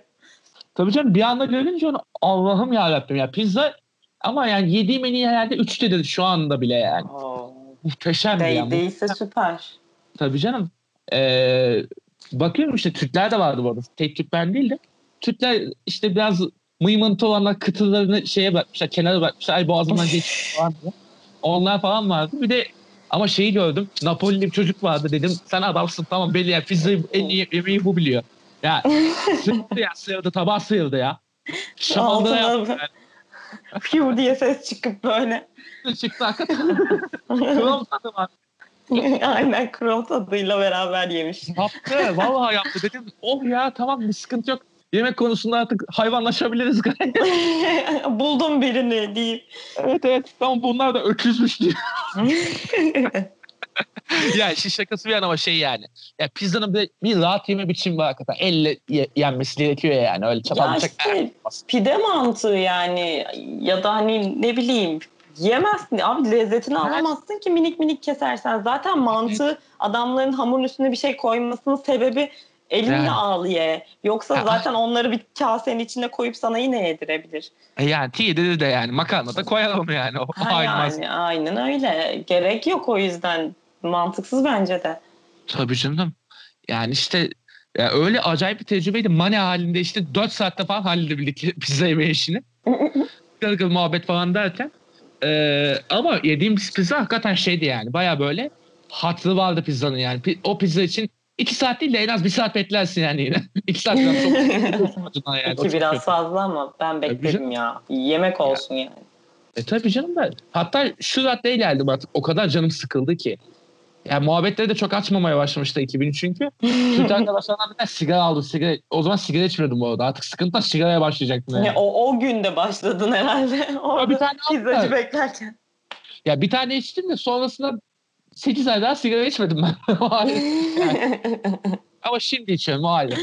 Tabii canım bir anda görünce onu Allah'ım yarabbim ya pizza ama yani yediğim en iyi herhalde üçtedir şu anda bile yani. Oo. Muhteşem bir yani. Değdiyse süper. Tabii canım. Ee, bakıyorum işte Türkler de vardı bu arada. Tek Türk ben değil de. Türkler işte biraz mıymıntı olanlar kıtırlarını şeye bırakmışlar, kenara bırakmışlar. Ay boğazımdan geçiyor falan diye. Onlar falan vardı. Bir de ama şeyi gördüm. Napoli'li bir çocuk vardı dedim. Sen adamsın tamam belli ya. Pizzayı en iyi yemeği bu biliyor. Ya [LAUGHS] sıyırdı ya sıyırdı. Tabağı sıyırdı ya. Şamandıra yaptı. Piu diye ses çıkıp böyle. Yani. Çıktı hakikaten. Kıvam tadı var. [LAUGHS] Aynen krom tadıyla beraber yemiş. Yaptı. Vallahi yaptı. Dedim oh ya tamam bir sıkıntı yok. Yemek konusunda artık hayvanlaşabiliriz gayet. [LAUGHS] Buldum birini deyip. evet evet tamam bunlar da öküzmüş diye. [LAUGHS] ya işin şakası bir yana ama şey yani. Ya pizzanın bir, bir rahat yeme biçimi var hakikaten. Elle ye- yenmesi gerekiyor yani. Öyle çatal Ya bıçak. işte pide mantığı yani ya da hani ne bileyim yemezsin abi lezzetini alamazsın ki minik minik kesersen. Zaten mantığı adamların hamurun üstüne bir şey koymasının sebebi elinle Yani. al ye. Yoksa zaten onları bir kasenin içine koyup sana yine yedirebilir. E yani T'de de yani makarna da koyalım yani. O Ha yani aynen öyle. Gerek yok o yüzden. Mantıksız bence de. Tabii canım. Yani işte ya öyle acayip bir tecrübeydi. Mane halinde işte 4 saatte falan halledebildik [LAUGHS] pizza yeme işini. [LAUGHS] Gırgır muhabbet falan derken. Ee, ama yediğimiz pizza hakikaten şeydi yani. Baya böyle hatırı vardı pizzanın yani. O pizza için 2 saat değil de en az 1 saat beklersin yani yine. [LAUGHS] 2 saat biraz çok [LAUGHS] yani. İki biraz kötü. fazla ama ben bekledim ya. Yemek olsun yani. E tabii canım da. Hatta şu raddeye geldim artık. O kadar canım sıkıldı ki. Yani muhabbetleri de çok açmamaya başlamıştı 2000 çünkü. [LAUGHS] Türk arkadaşlarından bir tane sigara aldım. Sigara, o zaman sigara içmiyordum bu arada. Artık sıkıntı sigaraya başlayacaktım yani. Ya o, o günde başladın herhalde. Orada bir tane pizzacı beklerken. Ya bir tane içtim de sonrasında 8 ay daha sigara içmedim ben. [LAUGHS] O. Yani. [LAUGHS] Ama şimdi içiyorum o ayrı.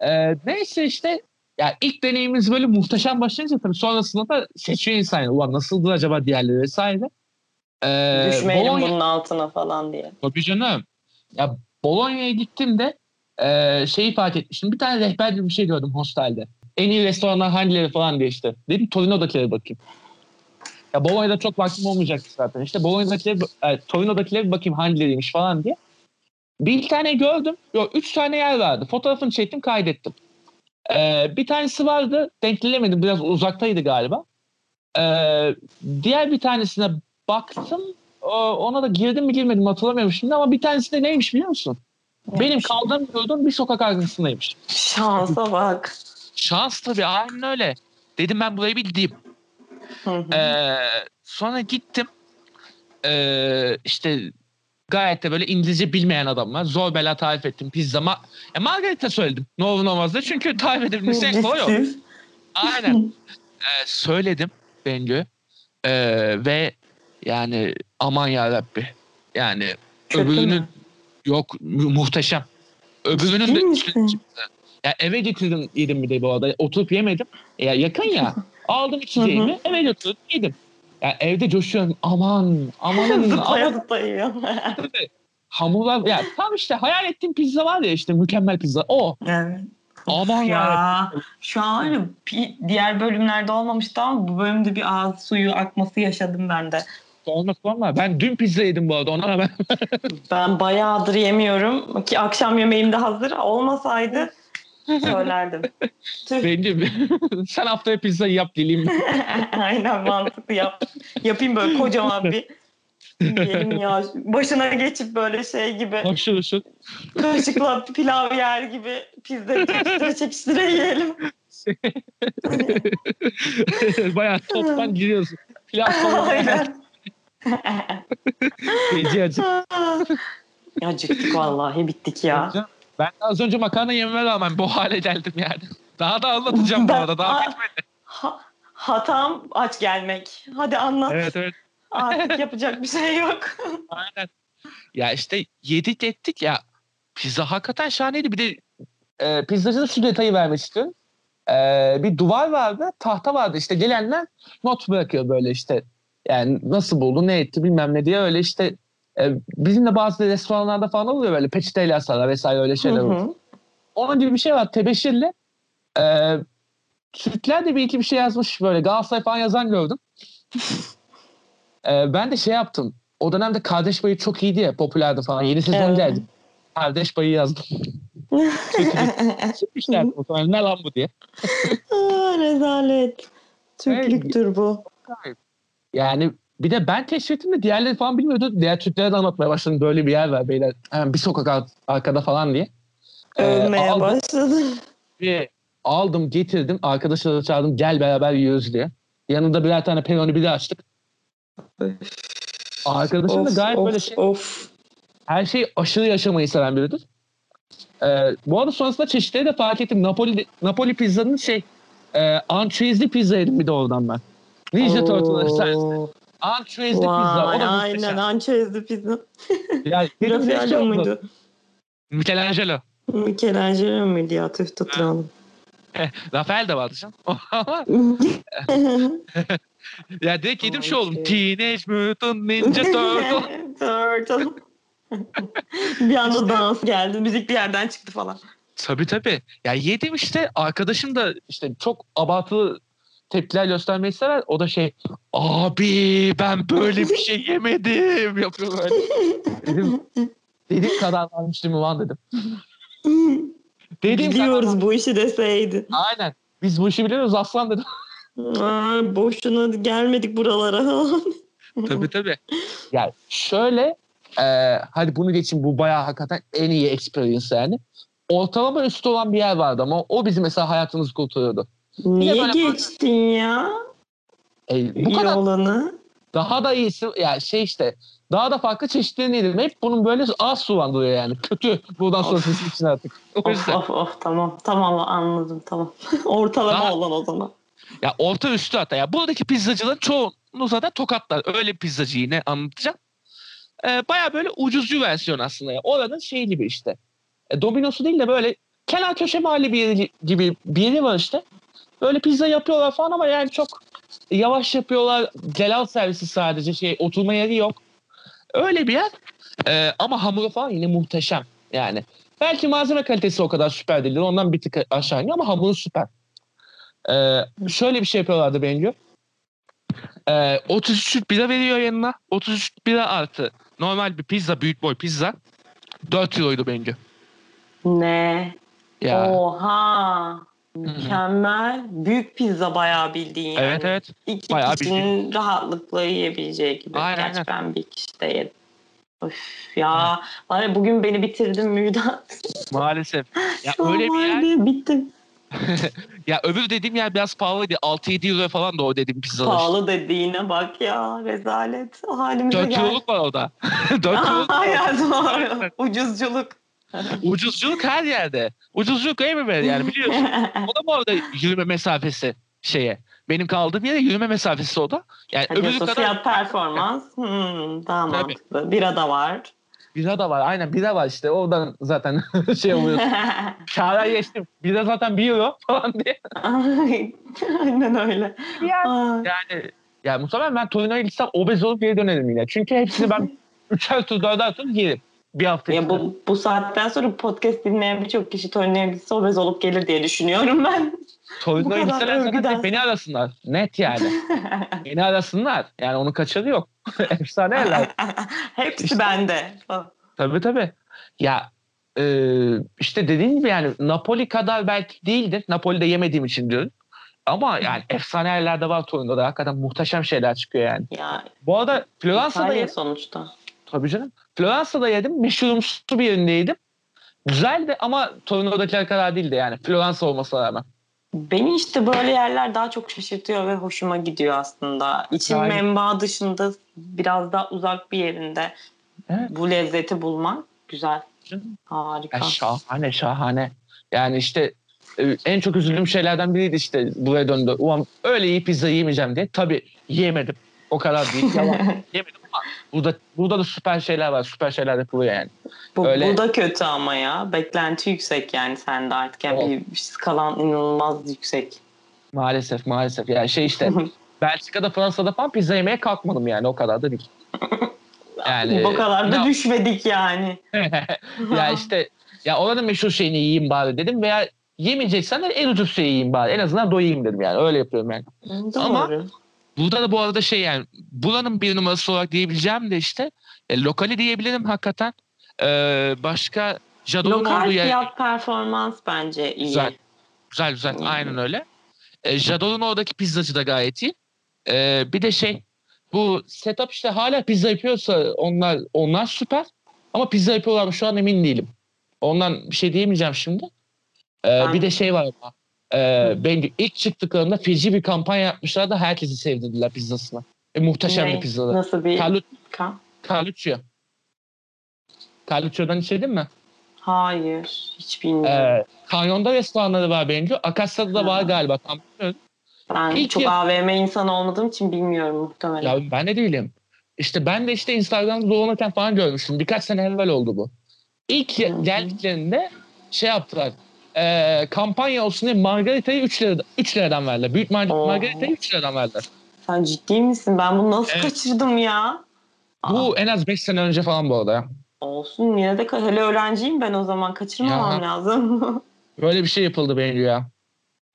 Ee, neyse işte ya ilk deneyimimiz böyle muhteşem başlayınca tabii sonrasında da seçiyor insan. yani. Ulan nasıldır acaba diğerleri vesaire. Ee, Düşmeyelim Bologna- bunun altına falan diye. Tabii canım. Ya Bologna'ya gittim de e, şeyi fark etmiştim. Bir tane rehber gibi bir şey gördüm hostelde. En iyi restoranlar hangileri falan diye işte. Dedim Torino'dakilere bakayım. Ya Bologna'da çok vaktim olmayacaktı zaten. İşte Bologna'dakileri, e, Torino'dakileri bir bakayım hangileriymiş falan diye. Bir tane gördüm. Yok üç tane yer vardı. Fotoğrafını çektim kaydettim. Ee, bir tanesi vardı. Denk gelemedim. Biraz uzaktaydı galiba. Ee, diğer bir tanesine baktım. Ona da girdim mi girmedim mi hatırlamıyorum şimdi ama bir tanesi de neymiş biliyor musun? Benim kaldığım yurdun bir sokak arkasındaymış. Şansa bak. Şans tabii aynen öyle. Dedim ben burayı bildiğim. Hı hı. Ee, sonra gittim. Ee, işte gayet de böyle İngilizce bilmeyen adamlar. Zor bela tarif ettim. Pizza. Ma ya margarita söyledim. Ne olur ne olmaz da. Çünkü tarif edebilmesi en kolay o. Aynen. Ee, söyledim Bengü. Ee, ve yani aman ya Rabbi. Yani Kötü öbürünün mü? yok mu- muhteşem. Öbürünün Ciddi de misin? Ya eve getirdim yedim bir de bu arada. Oturup yemedim. Ya yakın ya. [LAUGHS] Aldım içeceğimi eve götürdüm yedim. Ya evde coşuyorum. Aman amanın [LAUGHS] Zıplaya aman. zıplaya yiyor. [LAUGHS] Hamurlar ya tam işte hayal ettiğim pizza var ya işte mükemmel pizza. O. Evet. Aman ya. Ya şu an öyle diğer bölümlerde olmamıştı ama bu bölümde bir ağız suyu akması yaşadım ben de. Olmaz olmaz. Ben dün pizza yedim bu arada. Ona rağmen Ben bayağıdır yemiyorum ki akşam yemeğim de hazır. Olmasaydı söylerdim. Tüh. Bence [LAUGHS] sen haftaya pizza yap geleyim. [LAUGHS] Aynen mantıklı yap. Yapayım böyle kocaman bir yiyelim ya. Başına geçip böyle şey gibi Hoşur hoşur. kaşıkla pilav yer gibi pizza çekiştire çekiştire yiyelim. [LAUGHS] Bayağı toptan giriyorsun. Pilav sonra gece acık. Acıktık vallahi bittik ya. Ben az önce makarna yememe rağmen bu hale geldim yani. Daha da anlatacağım bu arada. Daha bitmedi. Ha- hatam aç gelmek. Hadi anlat. Evet evet. Artık yapacak bir şey yok. [LAUGHS] Aynen. Ya işte yedik ettik ya. Pizza hakikaten şahaneydi. Bir de e, pizzacının şu detayı istiyorum. E, bir duvar vardı, tahta vardı. İşte gelenler not bırakıyor böyle işte. Yani nasıl buldu, ne etti bilmem ne diye öyle işte. E, bizim de bazı restoranlarda falan oluyor böyle peçeteyle asarlar vesaire öyle şeyler Hı oluyor. hı. Onun gibi bir şey var tebeşirli. E, Türkler de bir iki bir şey yazmış böyle Galatasaray falan yazan gördüm. [LAUGHS] E, ben de şey yaptım. O dönemde Kardeş Payı çok iyiydi ya popülerdi falan. Yeni sezon Evet. geldi. Kardeş Payı yazdım. [LAUGHS] Çıkmışlar muhtemelen ne lan bu diye. [LAUGHS] Aa, rezalet. Türklüktür bu. Yani bir de ben keşfettim de diğerleri falan bilmiyordu. Diğer Türklere de anlatmaya başladım. Böyle bir yer var beyler. Hemen bir sokak ar- arkada falan diye. Ee, Övmeye aldım, başladı. bir aldım getirdim. Arkadaşları çağırdım. Gel beraber yiyoruz diye. Yanında birer tane peroni bile açtık. Arkadaşım da gayet of, böyle şey, of. her şeyi aşırı yaşamayı seven biridir. Ee, bu arada sonrasında çeşitleri de fark ettim. Napoli Napoli pizzanın şey e, ançezli pizza yedim bir de oradan ben. Ninja Turtle'ları sayesinde. Oo. Ançüezli pizza. O da aynen muhteşem. ançezli pizza. Ya, [LAUGHS] Raffaello muydu? Michelangelo. Michelangelo muydu ya? Tüh hatırlamadım. Rafael de vardı canım. [LAUGHS] Ya direkt yedim şey. Okey. Teenage Mutant Ninja Turtle. [LAUGHS] Turtle. bir anda dans geldi. Müzik bir yerden çıktı falan. tabii tabii. Ya yedim işte arkadaşım da işte çok abartılı tepkiler göstermeyi sever. O da şey abi ben böyle bir şey yemedim yapıyor böyle. Dedim dedim kadar varmış değil mi lan dedim. Kadar Biliyoruz bu işi deseydi. Aynen. Biz bu işi biliyoruz aslan dedim. Aa, boşuna gelmedik buralara. tabii tabii. Yani şöyle e, hadi bunu geçin bu bayağı hakikaten en iyi experience yani. Ortalama üstü olan bir yer vardı ama o bizim mesela hayatımızı kurtarıyordu. Niye geçtin ya? E, bu İyi kadar olanı. daha da iyisi yani şey işte daha da farklı çeşitlerini yedim. Hep bunun böyle ağız sulandırıyor yani. Kötü buradan sonra Of. sesin için artık. O [LAUGHS] Of yüzden. of of tamam. Tamam anladım tamam. [LAUGHS] Ortalama Daha- olan o zaman. Ya orta üstü hatta. Ya buradaki pizzacıların çoğunu zaten tokatlar. Öyle pizzacı yine anlatacağım. Ee, Baya böyle ucuzcu versiyon aslında. Ya. Oranın şey gibi işte. E, Domino'su değil de böyle kenar köşe mahalle bir yeri gibi bir yeri var işte. Böyle pizza yapıyorlar falan ama yani çok yavaş yapıyorlar. Celal servisi sadece şey oturma yeri yok. Öyle bir yer. Ee, ama hamuru falan yine muhteşem. Yani belki malzeme kalitesi o kadar süper değildir. Ondan bir tık aşağı iniyor ama hamuru süper. Ee, şöyle bir şey yapıyorlardı bence. Ee, 33 bira veriyor yanına. 33 bira artı normal bir pizza, büyük boy pizza. 4 euroydu bence. Ne? Ya. Oha. Mükemmel. Büyük pizza bayağı bildiğin yani. Evet evet. İki bayağı kişinin rahatlıkla yiyebileceği gibi. Aynen, Gerçi aynen. ben bir kişi de yedim. Öf ya. Var ya bugün beni bitirdin Müjdat. Maalesef. [LAUGHS] Ya Şu öyle bir yer. diye bittim. [LAUGHS] Ya öbür dediğim yer biraz pahalıydı. 6-7 euro falan da o dediğim pizzalar. Pahalı dediğine bak ya. Rezalet. Halimize 4 gel. euroluk var orada. [LAUGHS] 4 euroluk. Aynen doğru. Ucuzculuk. [LAUGHS] Ucuzculuk her yerde. Ucuzculuk everywhere yani biliyorsun. [LAUGHS] O da bu arada yürüme mesafesi şeye. Benim kaldığım yere yürüme mesafesi o da. Yani Hani öbürü kadar fiyat performans. Hmm, daha Tabii. mantıklı. Bira da var. bira da var. Aynen bira var işte. Oradan zaten [LAUGHS] şey oluyor. Çağrı'a geçtim. Bira zaten 1 euro falan diye. Aynen öyle. Yani, yani ya muhtemelen ben Torino'ya gitsem obez olup geri dönerim yine. Çünkü hepsini ben 3'er tur 4'er tur yerim. Bir hafta Ya bu, bu saatten sonra podcast dinleyen birçok kişi Torino'ya gitse obez olup gelir diye düşünüyorum ben. Övgüden. hep beni arasınlar. Net yani. [LAUGHS] beni arasınlar. Yani onun kaçarı yok. [LAUGHS] Efsane yerler. [LAUGHS] Hepsi İşte- bende. Tabii tabii. Ya e, işte dediğim gibi yani Napoli kadar belki değildir. Napoli'de yemediğim için diyorum. Ama yani efsane yerlerde var Torino'da. Hakikaten muhteşem şeyler çıkıyor yani. Ya Bu arada Floransa'da sonuçta. Tabii canım. Floransa'da yedim. Meşhurumsu bir yerinde yedim. Güzeldi ama Torino'dakiler kadar değildi yani. Floransa olmasına rağmen. Beni işte böyle yerler daha çok şaşırtıyor ve hoşuma gidiyor aslında. İçin Aynen. menbaı dışında biraz daha uzak bir yerinde Evet. bu lezzeti bulmak güzel. Harika. Ya şahane şahane. Yani işte e, en çok üzüldüğüm şeylerden biriydi işte buraya döndü. Ulan öyle iyi pizza yemeyeceğim diye. Tabii yemedim. O kadar değil. [LAUGHS] Yalan. yemedim burada, burada da süper şeyler var. Süper şeyler yapılıyor yani. Bu, Öyle- bu da kötü ama ya. Beklenti yüksek yani sende artık. Yani bir skalan inanılmaz yüksek. Maalesef maalesef. Yani şey işte [LAUGHS] Belçika'da Fransa'da falan pizza yemeye kalkmadım yani. O kadar da değil. [LAUGHS] Yani, bu kadar da inan- düşmedik yani. [LAUGHS] ya işte ya oranın meşhur şeyini yiyeyim bari dedim veya yemeyeceksen de en ucuz şeyi yiyeyim bari. En azından doyayım dedim yani. Öyle yapıyorum yani. Doğru. Ama- Burada da bu arada şey yani buranın bir numarası olarak diyebileceğim de işte e, lokali diyebilirim hakikaten. Ee, başka Jadon'un olduğu yer fiyat performans bence iyi. güzel. Güzel güzel Hmm. aynen öyle. E, Jadon'un oradaki pizzacı da gayet iyi. E, bir de şey bu setup işte hala pizza yapıyorsa onlar onlar süper. Ama pizza yapıyorlar mı şu an emin değilim. Ondan bir şey diyemeyeceğim şimdi. E, Ben- bir de şey var ama. E, ben ilk çıktıklarında feci bir kampanya yapmışlar da herkesi sevdirdiler pizzasına. E, muhteşem Ne? bir pizzalar. Nasıl bir Carlu- Ka- Carluccio. Carluccio'dan içedin mi? Hayır. Hiç bilmiyorum. Ee, Kanyon'da restoranları var bence. Akasya'da da var galiba. Tam. Ben İlk çok ya- AVM insanı olmadığım için bilmiyorum muhtemelen. Ya ben de değilim. İşte ben de işte Instagram'da dolanırken falan görmüştüm. Birkaç sene evvel oldu bu. İlk Hı hı. geldiklerinde şey yaptılar. E, kampanya olsun diye Margarita'yı 3 liradan, 3 liradan verdiler. Büyük mar- Oo. Margarita'yı 3 liradan verdiler. Sen ciddi misin? Ben bunu nasıl Evet. kaçırdım ya? Bu en az 5 sene önce falan bu arada ya. Olsun yine de ka- hele öğrenciyim ben o zaman kaçırmamam lazım. [LAUGHS] Böyle bir şey yapıldı benim ya.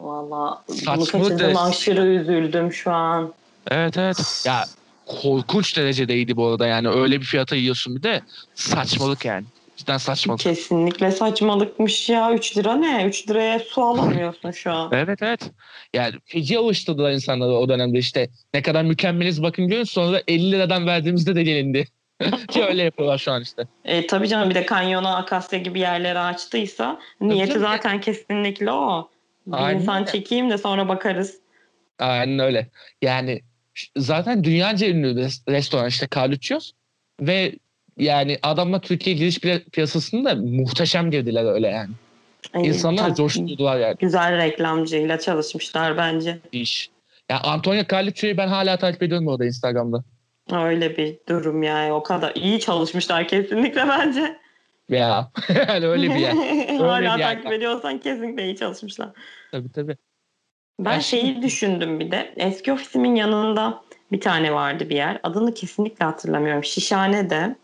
Valla bunu Saçmalık kaçırdım aşırı üzüldüm şu an. Evet evet. Ya korkunç derecedeydi bu arada yani öyle bir fiyata yiyorsun bir de saçmalık yani. Cidden saçmalık. Kesinlikle saçmalıkmış ya 3 lira ne? 3 liraya su alamıyorsun şu an. [LAUGHS] Evet evet. Yani feci alıştırdılar insanları o dönemde işte. Ne kadar mükemmeliz bakın görün sonra 50 liradan verdiğimizde de gelindi. Ki [LAUGHS] öyle yapıyorlar şu an işte. E, tabii canım bir de kanyona Akasya gibi yerleri açtıysa niyeti zaten kesinlikle o. Bir Aynen insan çekeyim de sonra bakarız. Aynen öyle. Yani zaten dünyaca ünlü res- restoran işte Carluccio's ve yani adamla Türkiye giriş pi- piyasasında muhteşem girdiler öyle yani. Ay, İnsanlar coşturdular yani. Güzel reklamcıyla çalışmışlar bence. iş. Ya Antonio Carluccio'yu ben hala takip ediyorum orada Instagram'da. Öyle bir durum yani. O kadar iyi çalışmışlar kesinlikle bence. Ya yani [LAUGHS] öyle bir yer. [LAUGHS] Hala bir yer. takip ediyorsan kesinlikle iyi çalışmışlar. Tabii tabii. Ben Ya şeyi şimdi- düşündüm bir de. Eski ofisimin yanında bir tane vardı bir yer. Adını kesinlikle hatırlamıyorum. Şişhane'de.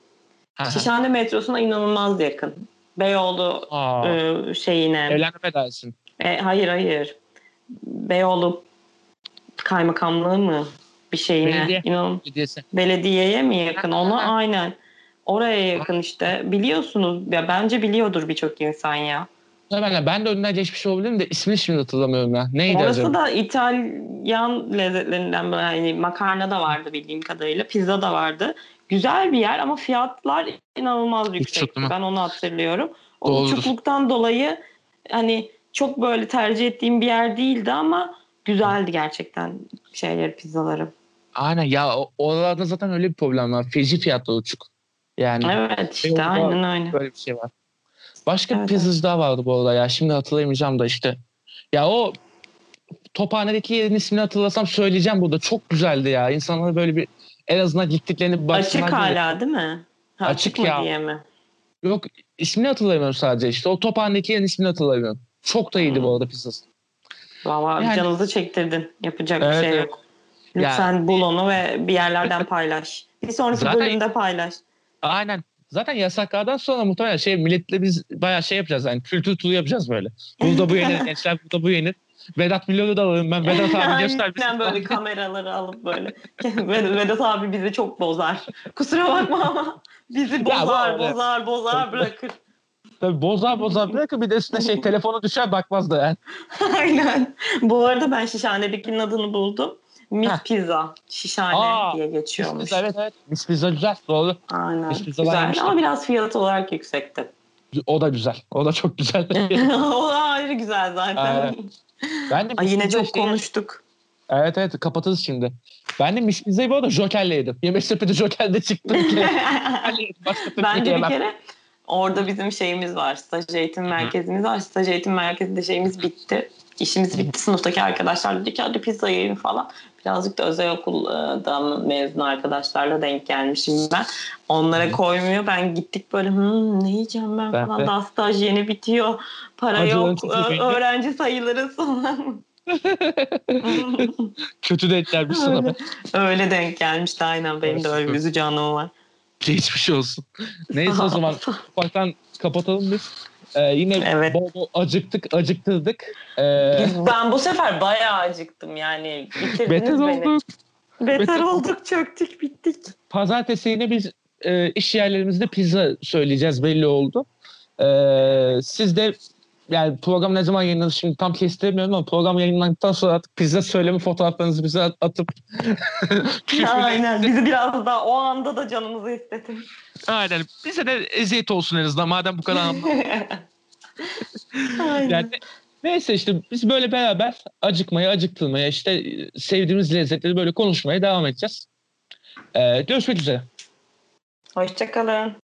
Şişhane metrosuna inanılmaz yakın. Beyoğlu Aa, e, şeyine. evlenme dersin. E, hayır hayır. Beyoğlu kaymakamlığı mı? Bir şeyine. Belediye. İnan, belediyeye mi yakın? Ona aynen. Oraya yakın işte. Biliyorsunuz. Ya bence biliyordur birçok insan ya. Ben, ben de önünden geçmiş olabilirim de ismini şimdi hatırlamıyorum ya. Neydi Orası acaba? da İtalyan lezzetlerinden hani makarna da vardı bildiğim kadarıyla. Pizza da vardı. Güzel bir yer ama fiyatlar inanılmaz yüksek. Ben onu hatırlıyorum. O Doğrudur. uçukluktan dolayı hani çok böyle tercih ettiğim bir yer değildi ama güzeldi gerçekten şeyleri pizzaları. Aynen ya oralarda zaten öyle bir problem var. Feci fiyatlar uçuk. Yani Evet işte Beyoğlu'da aynen öyle. böyle bir şey var. Başka Evet, bir pizzacı daha vardı bu arada ya. Şimdi hatırlayamayacağım da işte. Ya o Tophane'deki yerin ismini hatırlasam söyleyeceğim burada. Çok güzeldi ya. İnsanlar böyle bir en azından gittiklerini baksınlar Açık hala değil mi? Ha, Açık açık ya. diye mi? Yok ismini hatırlamıyorum sadece işte. O Tophane'deki yerin ismini hatırlamıyorum. Çok da iyiydi Hmm. bu arada pizzası. Valla Yani- canınızı çektirdin. Yapacak Evet, bir şey yok. Lütfen bul onu ve bir yerlerden paylaş. Bir sonraki Zaten- bölümde paylaş. Aynen. Zaten yasaklardan sonra muhtemelen şey milletle biz bayağı şey yapacağız yani kültür turu yapacağız böyle. Burada bu yenir [LAUGHS] gençler burada bu yenir. Vedat Milor'u da alalım ben. Vedat [LAUGHS] abi göster bize. Aynen böyle kameraları alıp böyle. [LAUGHS] Ved- Vedat abi bizi çok bozar. Kusura bakma ama bizi bozar, bozar, bozar bırakır. Tabii bozar bozar bırakın bir de üstüne şey [LAUGHS] telefonu düşer bakmaz da yani. Aynen. Bu arada ben Şişhane'dekinin adını buldum. Mis Heh. Pizza. Şişhane Aa, diye geçiyormuş. pizza evet evet. Mis pizza güzel doğru. Aynen. Mis pizzalar Güzel yemiştim. ama biraz fiyat olarak yüksekti. O da güzel. O da çok güzel. o da ayrı güzel zaten. Aynen. Ben de Ay yine çok işte- konuştuk. Evet evet kapatırız şimdi. Ben de mis pizzayı bu arada Joker'le yedim. Yemek sepeti Joker'de yedim. Başka türlü [LAUGHS] Bence bir kere orada bizim şeyimiz var. Staj eğitim merkezimiz var. Staj eğitim merkezinde şeyimiz bitti. İşimiz bitti. Sınıftaki arkadaşlar dedi ki hadi pizza yiyelim falan. Birazcık da özel okuldan mezun arkadaşlarla denk gelmişim ben. Onlara koymuyor. Ben gittik böyle ne yiyeceğim ben, Ben falan. de. Daha staj yeni bitiyor. Para Acıların yok. öğrenci sayılarız falan. [LAUGHS] Kötü denk gelmiş sana. öyle, öyle denk gelmişti aynen. Benim de öyle bir üzücü anım var. Geçmiş olsun. Neyse o [LAUGHS] zaman ufaktan kapatalım biz. Ee, yine Evet. bol bol acıktık, acıktırdık. Ee, Ben bu sefer bayağı acıktım yani. Bitirdiniz beter beni. olduk. Beter Beter olduk, çöktük, bittik. Pazartesi yine biz e, iş yerlerimizde pizza söyleyeceğiz belli oldu. Ee, siz de yani program ne zaman yayınlanır şimdi tam kestiremiyorum ama program yayınlandıktan sonra artık pizza söyleme fotoğraflarınızı bize at- atıp [LAUGHS] Aynen. Bizi biraz daha o anda da canımızı istedim. Aynen. Bize de eziyet olsun en azından madem bu kadar [LAUGHS] Aynen. Yani neyse işte biz böyle beraber acıkmaya, acıktırmaya işte e, sevdiğimiz lezzetleri böyle konuşmaya devam edeceğiz. Ee, görüşmek üzere. Hoşçakalın.